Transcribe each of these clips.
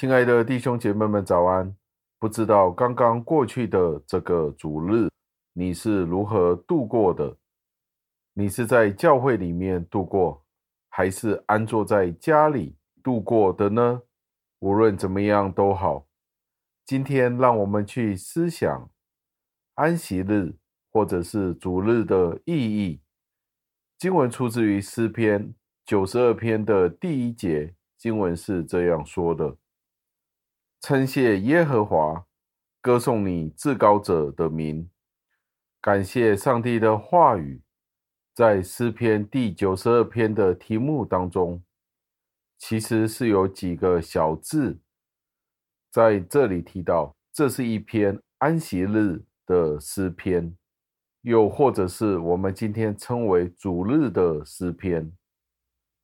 亲爱的弟兄姐妹们，早安！不知道刚刚过去的这个主日，你是如何度过的？你是在教会里面度过，还是安坐在家里度过的呢？无论怎么样都好。今天让我们去思想安息日或者是主日的意义。经文出自于诗篇九十二篇的第一节，经文是这样说的。称谢耶和华，歌颂你至高者的名，感谢上帝的话语，在诗篇第九十二篇的题目当中，其实是有几个小字在这里提到，这是一篇安息日的诗篇，又或者是我们今天称为主日的诗篇。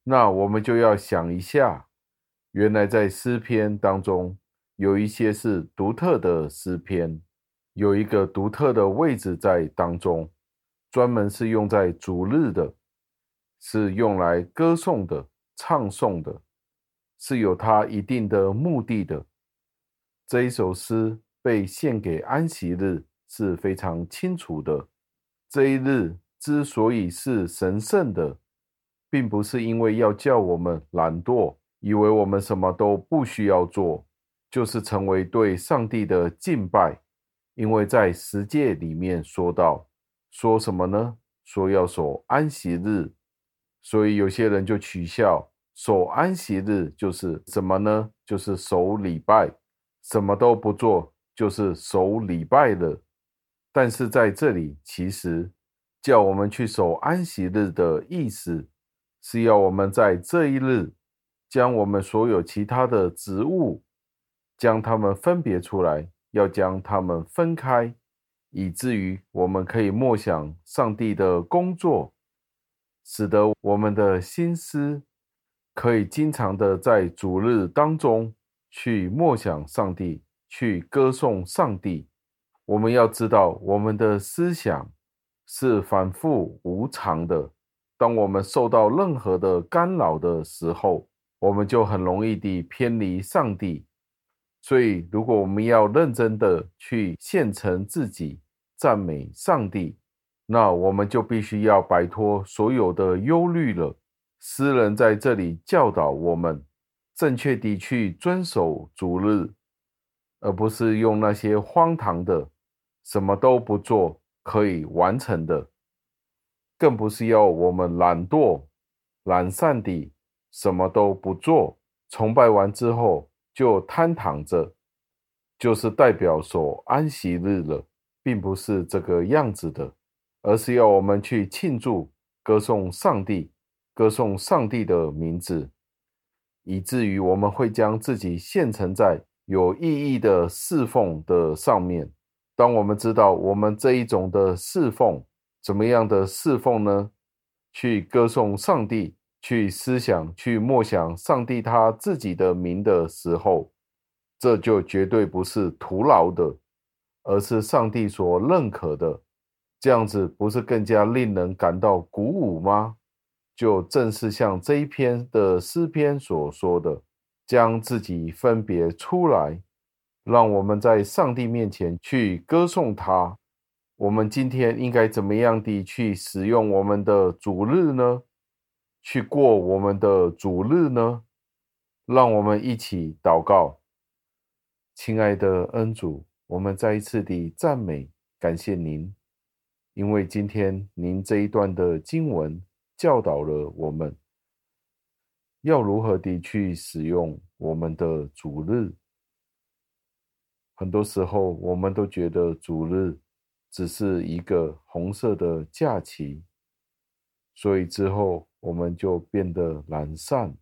那我们就要想一下，原来在诗篇当中。有一些是独特的诗篇，有一个独特的位置在当中，专门是用在主日的，是用来歌颂的、唱颂的，是有它一定的目的的。这一首诗被献给安息日是非常清楚的。这一日之所以是神圣的，并不是因为要叫我们懒惰，以为我们什么都不需要做。就是成为对上帝的敬拜，因为在十诫里面说到，说什么呢？说要守安息日，所以有些人就取笑守安息日就是什么呢？就是守礼拜，什么都不做就是守礼拜了。但是在这里，其实叫我们去守安息日的意思，是要我们在这一日将我们所有其他的职务。将它们分别出来，要将它们分开，以至于我们可以默想上帝的工作，使得我们的心思可以经常的在主日当中去默想上帝，去歌颂上帝。我们要知道，我们的思想是反复无常的。当我们受到任何的干扰的时候，我们就很容易地偏离上帝。所以，如果我们要认真的去献诚自己，赞美上帝，那我们就必须要摆脱所有的忧虑了。诗人在这里教导我们，正确地去遵守主日，而不是用那些荒唐的、什么都不做可以完成的，更不是要我们懒惰、懒散地什么都不做，崇拜完之后。就瘫躺着，就是代表所安息日了，并不是这个样子的，而是要我们去庆祝、歌颂上帝，歌颂上帝的名字，以至于我们会将自己献陈在有意义的侍奉的上面。当我们知道我们这一种的侍奉，怎么样的侍奉呢？去歌颂上帝。去思想、去默想上帝他自己的名的时候，这就绝对不是徒劳的，而是上帝所认可的。这样子不是更加令人感到鼓舞吗？就正是像这一篇的诗篇所说的，将自己分别出来，让我们在上帝面前去歌颂他。我们今天应该怎么样地去使用我们的主日呢？去过我们的主日呢？让我们一起祷告，亲爱的恩主，我们再一次地赞美感谢您，因为今天您这一段的经文教导了我们，要如何地去使用我们的主日。很多时候，我们都觉得主日只是一个红色的假期，所以之后。我们就变得懒散，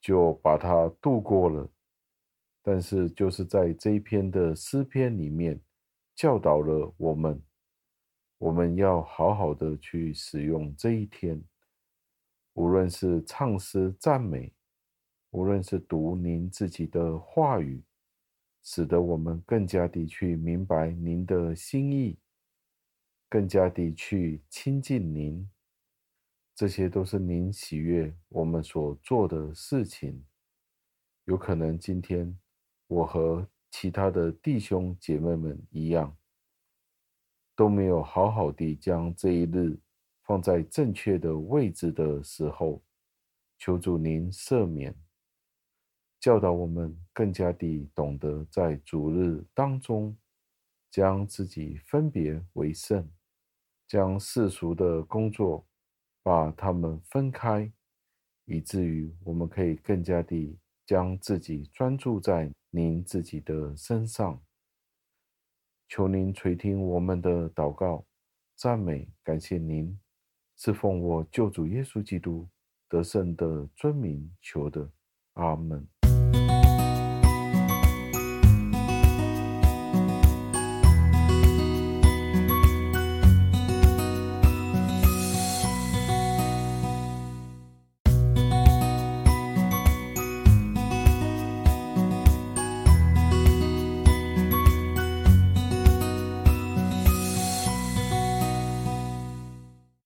就把它度过了。但是，就是在这一篇的诗篇里面，教导了我们，我们要好好的去使用这一天，无论是唱诗赞美，无论是读您自己的话语，使得我们更加的去明白您的心意，更加的去亲近您。这些都是您喜悦我们所做的事情，有可能今天我和其他的弟兄姐妹们一样，都没有好好地将这一日放在正确的位置的时候，求主您赦免，教导我们更加地懂得在主日当中，将自己分别为圣，将世俗的工作把他们分开，以至于我们可以更加地将自己专注在您自己的身上。求您垂听我们的祷告、赞美、感谢您，是奉我救主耶稣基督得胜的尊名求的，阿门。